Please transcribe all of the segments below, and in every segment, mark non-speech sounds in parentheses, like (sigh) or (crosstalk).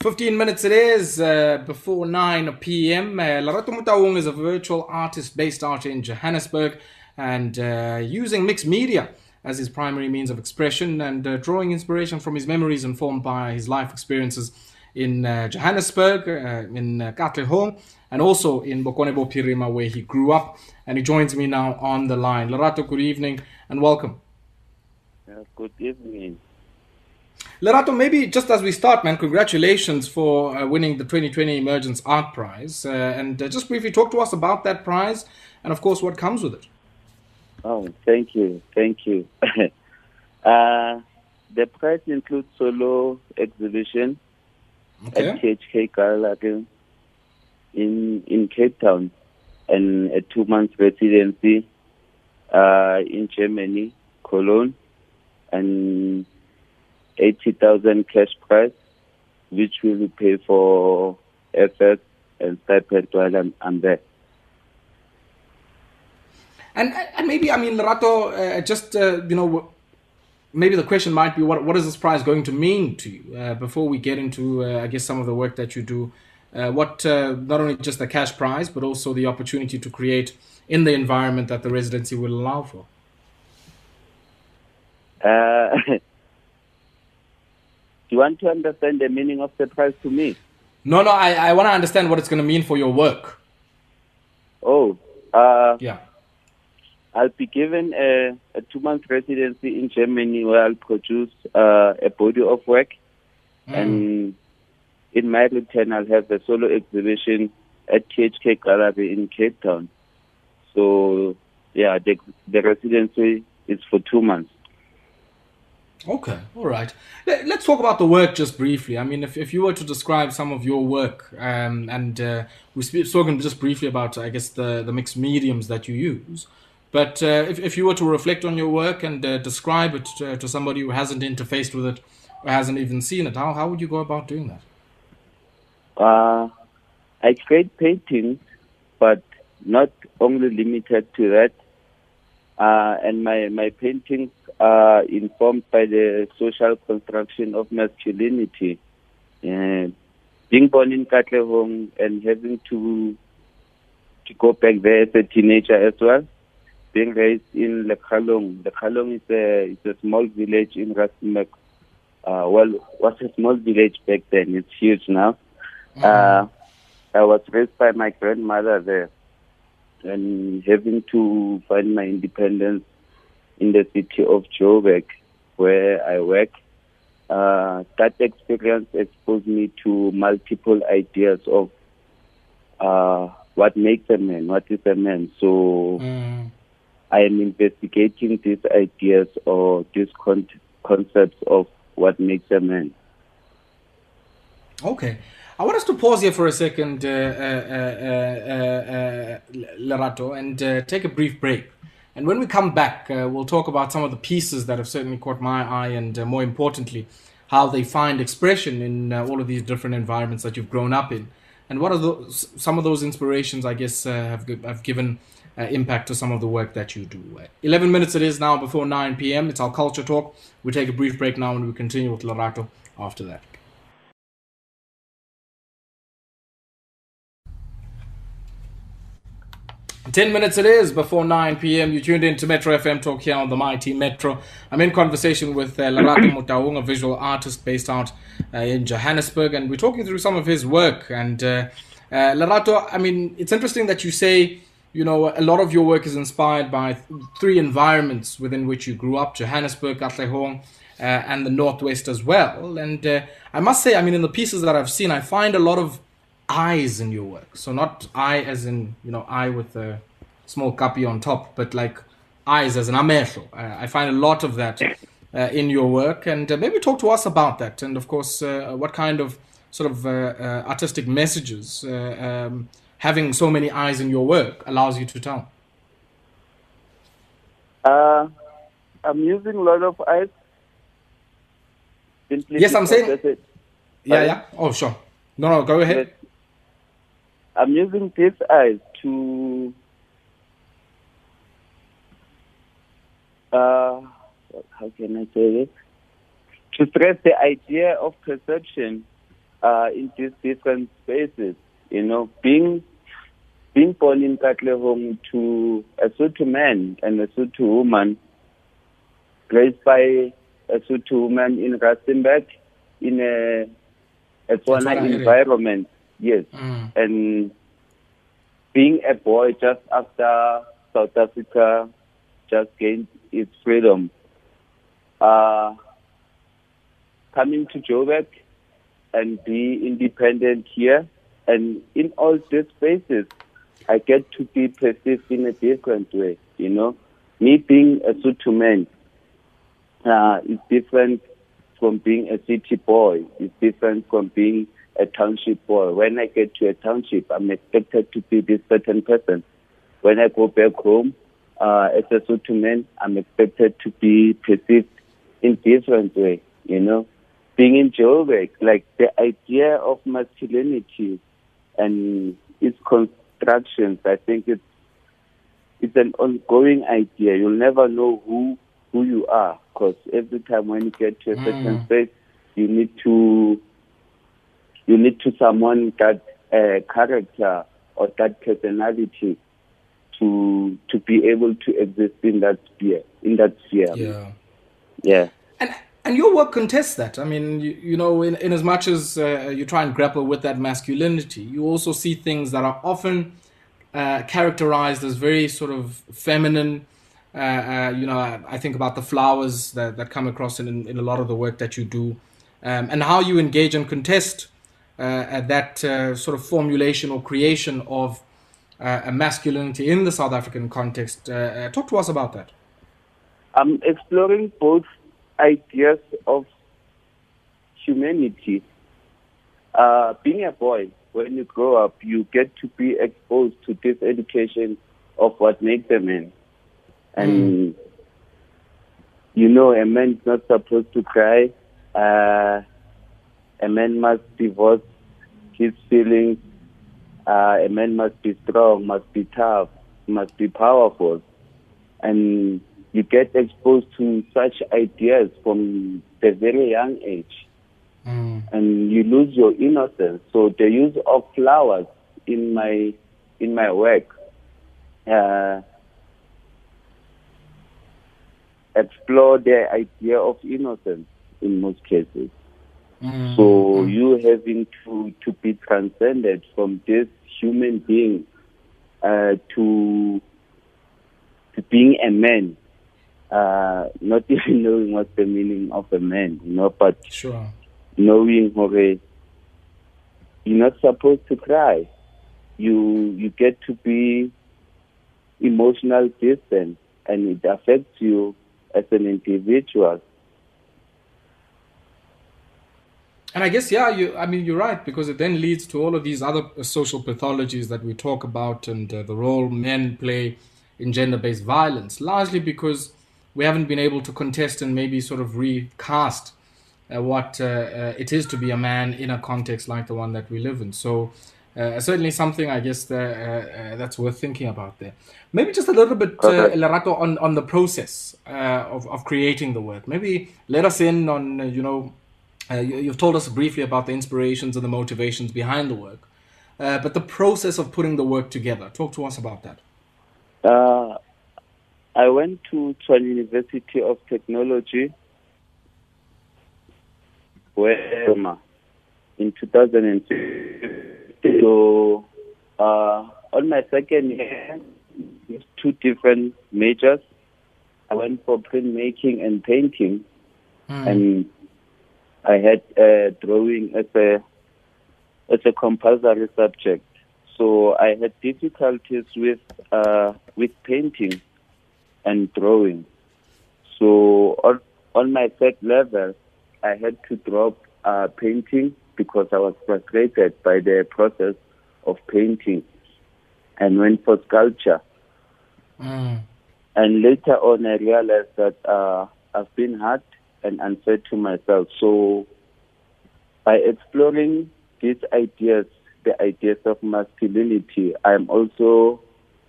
15 minutes it is uh, before 9 p.m. Uh, Lerato Motaung is a virtual artist based out in Johannesburg and uh, using mixed media as his primary means of expression and uh, drawing inspiration from his memories informed by his life experiences in uh, Johannesburg, uh, in uh, Katlehong, and also in Bokone Bophirima where he grew up. And he joins me now on the line. Lerato, good evening and welcome. good evening. Lerato, maybe just as we start, man, congratulations for uh, winning the 2020 Emergence Art Prize. Uh, and uh, just briefly talk to us about that prize and, of course, what comes with it. Oh, thank you. Thank you. (laughs) Uh, the prize includes solo exhibition okay. at THK Gallery in, in Cape Town and a two month residency uh, in Germany, Cologne, and 80,000 cash prize, which will pay for FS and stipend while I'm, I'm there. And, and maybe, I mean, Lerato, uh, just, uh, you know, maybe the question might be what, what is this prize going to mean to you uh, before we get into, uh, I guess, some of the work that you do? Uh, what, uh, not only just the cash prize, but also the opportunity to create in the environment that the residency will allow for? (laughs) Do you want to understand the meaning of the prize to me? No, no, I, I want to understand what it's going to mean for your work. Oh, uh, yeah. I'll be given a, a two month residency in Germany where I'll produce uh, a body of work. Mm. And in my return, I'll have a solo exhibition at THK Gallery in Cape Town. So, yeah, the, the residency is for two months. Okay, all right. Let's talk about the work just briefly. I mean, if, if you were to describe some of your work, um, and uh, we've spoken just briefly about, I guess, the, the mixed mediums that you use, but uh, if, if you were to reflect on your work and uh, describe it to, to, somebody who hasn't interfaced with it or hasn't even seen it, how, how would you go about doing that? Uh, I create paintings, but not only limited to that. Uh, and my, my paintings are informed by the social construction of masculinity. Uh, being born in Katlehong and having to to go back there as a teenager as well. Being raised in Lekhalong. Lekhalong is a is a small village in Rustenburg. Uh, well, was a small village back then. It's huge now. Mm. Uh, I was raised by my grandmother there and having to find my independence in the city of Joburg, where I work. Uh, that experience exposed me to multiple ideas of uh, what makes a man, what is a man. So mm. I am investigating these ideas or these con- concepts of what makes a man. Okay. I want us to pause here for a second, uh, uh, uh, Lerato, and take a brief break. And when we come back, we'll talk about some of the pieces that have certainly caught my eye, and more importantly, how they find expression in all of these different environments that you've grown up in. And what are those, some of those inspirations, I guess, have, have given uh, impact to some of the work that you do. 11 minutes it is now before 9 p.m. It's our Kulture Talk. We take a brief break now and we continue with Lerato after that. 10 minutes it is before 9 p.m. You tuned in to Metro FM Talk here on the Mighty Metro. I'm in conversation with uh, Lerato (clears throat) Motaung, a visual artist based out uh, in Johannesburg, and we're talking through some of his work. And uh, uh, Lerato, I mean, it's interesting that you say, you know, a lot of your work is inspired by th- three environments within which you grew up Johannesburg, Katlehong, uh, and the Northwest as well. And uh, I must say, I mean, in the pieces that I've seen, I find a lot of eyes in your work. So not I as in you know I with a small copy on top, but like eyes as an amesho. Uh, I find a lot of that uh, in your work, and uh, maybe talk to us about that, and of course, uh, what kind of sort of uh, uh, artistic messages um, having so many eyes in your work allows you to tell. I'm using a lot of eyes. yes, I'm saying. Yeah, yeah. Oh, sure. No, no, go ahead. I'm using these eyes to uh, how can I say this? To stress the idea of perception uh, in these different spaces. You know, being being born in Katlehong to a Sotho man and a Sotho woman, raised by a Sotho woman in Rustenburg in a a Tswana environment. Yes, mm. and being a boy just after South Africa just gained its freedom. Uh, coming to Joburg and be independent here. And in all these spaces, I get to be perceived in a different way. You know, me being a Sotho man uh, is different from being a city boy. It's different from being a township boy. When I get to a township, I'm expected to be this certain person. When I go back home, uh, as a Sotho man, I'm expected to be perceived in different way. You know, being in Joburg, like the idea of masculinity and its constructions, I think it's it's an ongoing idea. You'll never know who who you are because every time when you get to a certain mm. space, you need to you need to summon that uh, character or that personality to to be able to exist in that sphere in that sphere. Yeah. Yeah. And and your work contests that. I mean, you, you know, in, in as much as uh, you try and grapple with that masculinity, you also see things that are often uh, characterized as very sort of feminine. Uh, uh you know, I, I, think about the flowers that, that come across in, in a lot of the work that you do, um, and how you engage and contest uh, that uh, sort of formulation or creation of a masculinity in the South African context. talk to us about that. I'm exploring both ideas of humanity. Uh, being a boy, when you grow up, you get to be exposed to this education of what makes a man. And, mm. you know, a man is not supposed to cry. Uh, a man must divorce his feelings. Uh, a man must be strong, must be tough, must be powerful. And you get exposed to such ideas from the very young age. Mm. And you lose your innocence. So the use of flowers in my in my work uh, explore the idea of innocence in most cases. Mm. So mm. you having to to be transcended from this human being uh, to to being a man uh, not (laughs) even knowing what's the meaning of a man, you know, but sure. knowing okay, you're not supposed to cry. You you get to be emotional distant and it affects you as an individual. And I guess yeah, you I mean you're right because it then leads to all of these other social pathologies that we talk about and uh, the role men play in gender-based violence, largely because we haven't been able to contest and maybe sort of recast uh, what uh, uh, it is to be a man in a context like the one that we live in. So uh, certainly something I guess that, uh, that's worth thinking about there. Maybe just a little bit, okay. Lerato, on, on the process of, of creating the work. Maybe let us in on, you know, you, have told us briefly about the inspirations and the motivations behind the work. but the process of putting the work together, talk to us about that. I went to Tshwane University of Technology where in 2002. So uh, on my second year, two different majors. I went for printmaking and painting, mm. and I had uh, drawing as a as a compulsory subject. So I had difficulties with uh, with painting and drawing. So on, on my third level, I had to drop uh, painting because I was frustrated by the process of painting and went for sculpture. Mm. And later on, I realized that uh, I've been hurt and unfair to myself. So by exploring these ideas, the ideas of masculinity, I'm also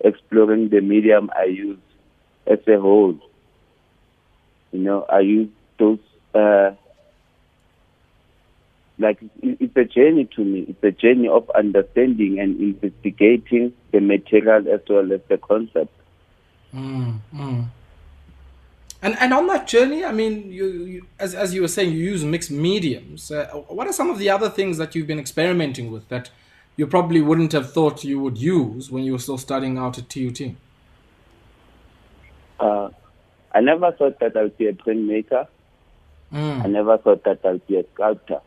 exploring the medium I use as a whole. You know, I use those uh, like it's a journey to me. It's a journey of understanding and investigating the material as well as the concept. Mm, mm. And and on that journey, I mean, you, you as as you were saying, you use mixed mediums. Uh, what are some of the other things that you've been experimenting with that you probably wouldn't have thought you would use when you were still studying out at TUT? Uh, I never thought that I would be a printmaker. Mm. I never thought that I would be a sculptor.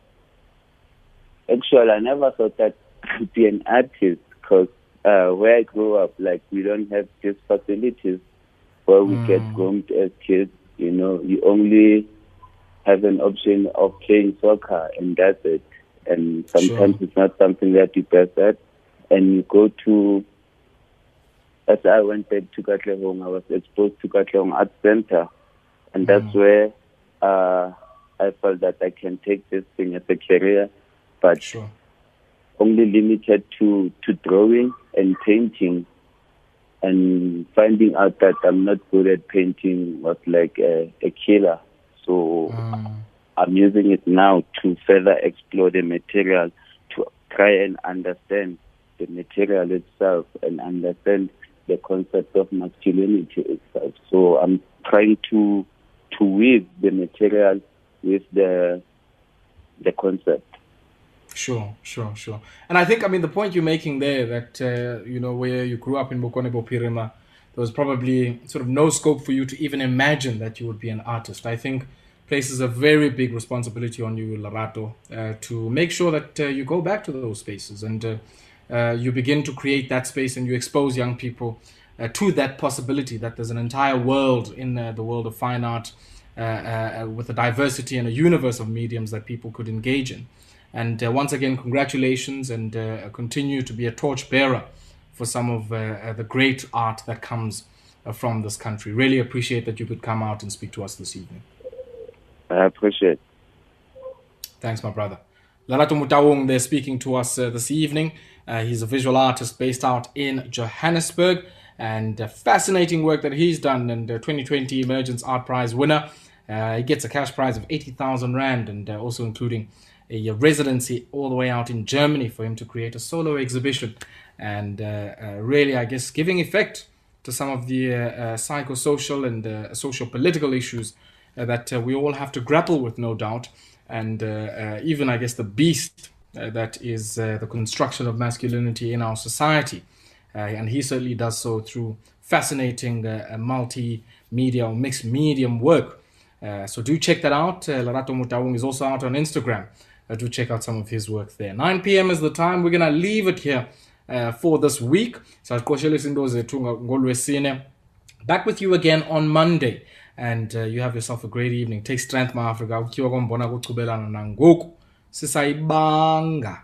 Actually, I never thought that I would be an artist because uh, where I grew up, like we don't have these facilities where we mm. get groomed as kids. You know, you only have an option of playing soccer, and that's it. And sometimes sure. it's not something that you best at. And you go to, as I went back to Katlehong, I was exposed to Katlehong Art Center, and that's mm. where uh, I felt that I can take this thing as a career, but sure. only limited to, to drawing and painting. And finding out that I'm not good at painting was like a, a killer. So mm. I'm using it now to further explore the material, to try and understand the material itself and understand the concept of masculinity itself. So I'm trying to to weave the material with the the concept. Sure, sure, sure. And I think, I mean, the point you're making there that, uh, you know, where you grew up in Bokone Bophirima, there was probably sort of no scope for you to even imagine that you would be an artist. I think places a very big responsibility on you, Lerato, uh, to make sure that uh, you go back to those spaces and uh, uh you begin to create that space and you expose young people uh, to that possibility that there's an entire world in the world of fine art with a diversity and a universe of mediums that people could engage in. And once again, congratulations and continue to be a torchbearer for some of the great art that comes from this country. Really appreciate that you could come out and speak to us this evening. I appreciate. Thanks, my brother. Lerato Motaung, they're speaking to us uh, this evening. Uh, he's a visual artist based out in Johannesburg and uh, fascinating work that he's done. And 2020 Emergence Art Prize winner. Uh, he gets a cash prize of 80,000 Rand and uh, also including a residency all the way out in Germany for him to create a solo exhibition. And uh, really, I guess, giving effect to some of the psychosocial and social political issues uh, that uh, we all have to grapple with, no doubt. And uh, even, I guess, the beast that is the construction of masculinity in our society. and he certainly does so through fascinating multimedia or mixed medium work. Uh, so do check that out. Uh, Lerato Motaung is also out on Instagram. Uh, do check out some of his work there. 9 p.m. is the time. We're going to leave it here for this week. So Back with you again on Monday and uh, you have yourself a great evening take strength kuchubelana nangoku sisayibanga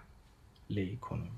le economy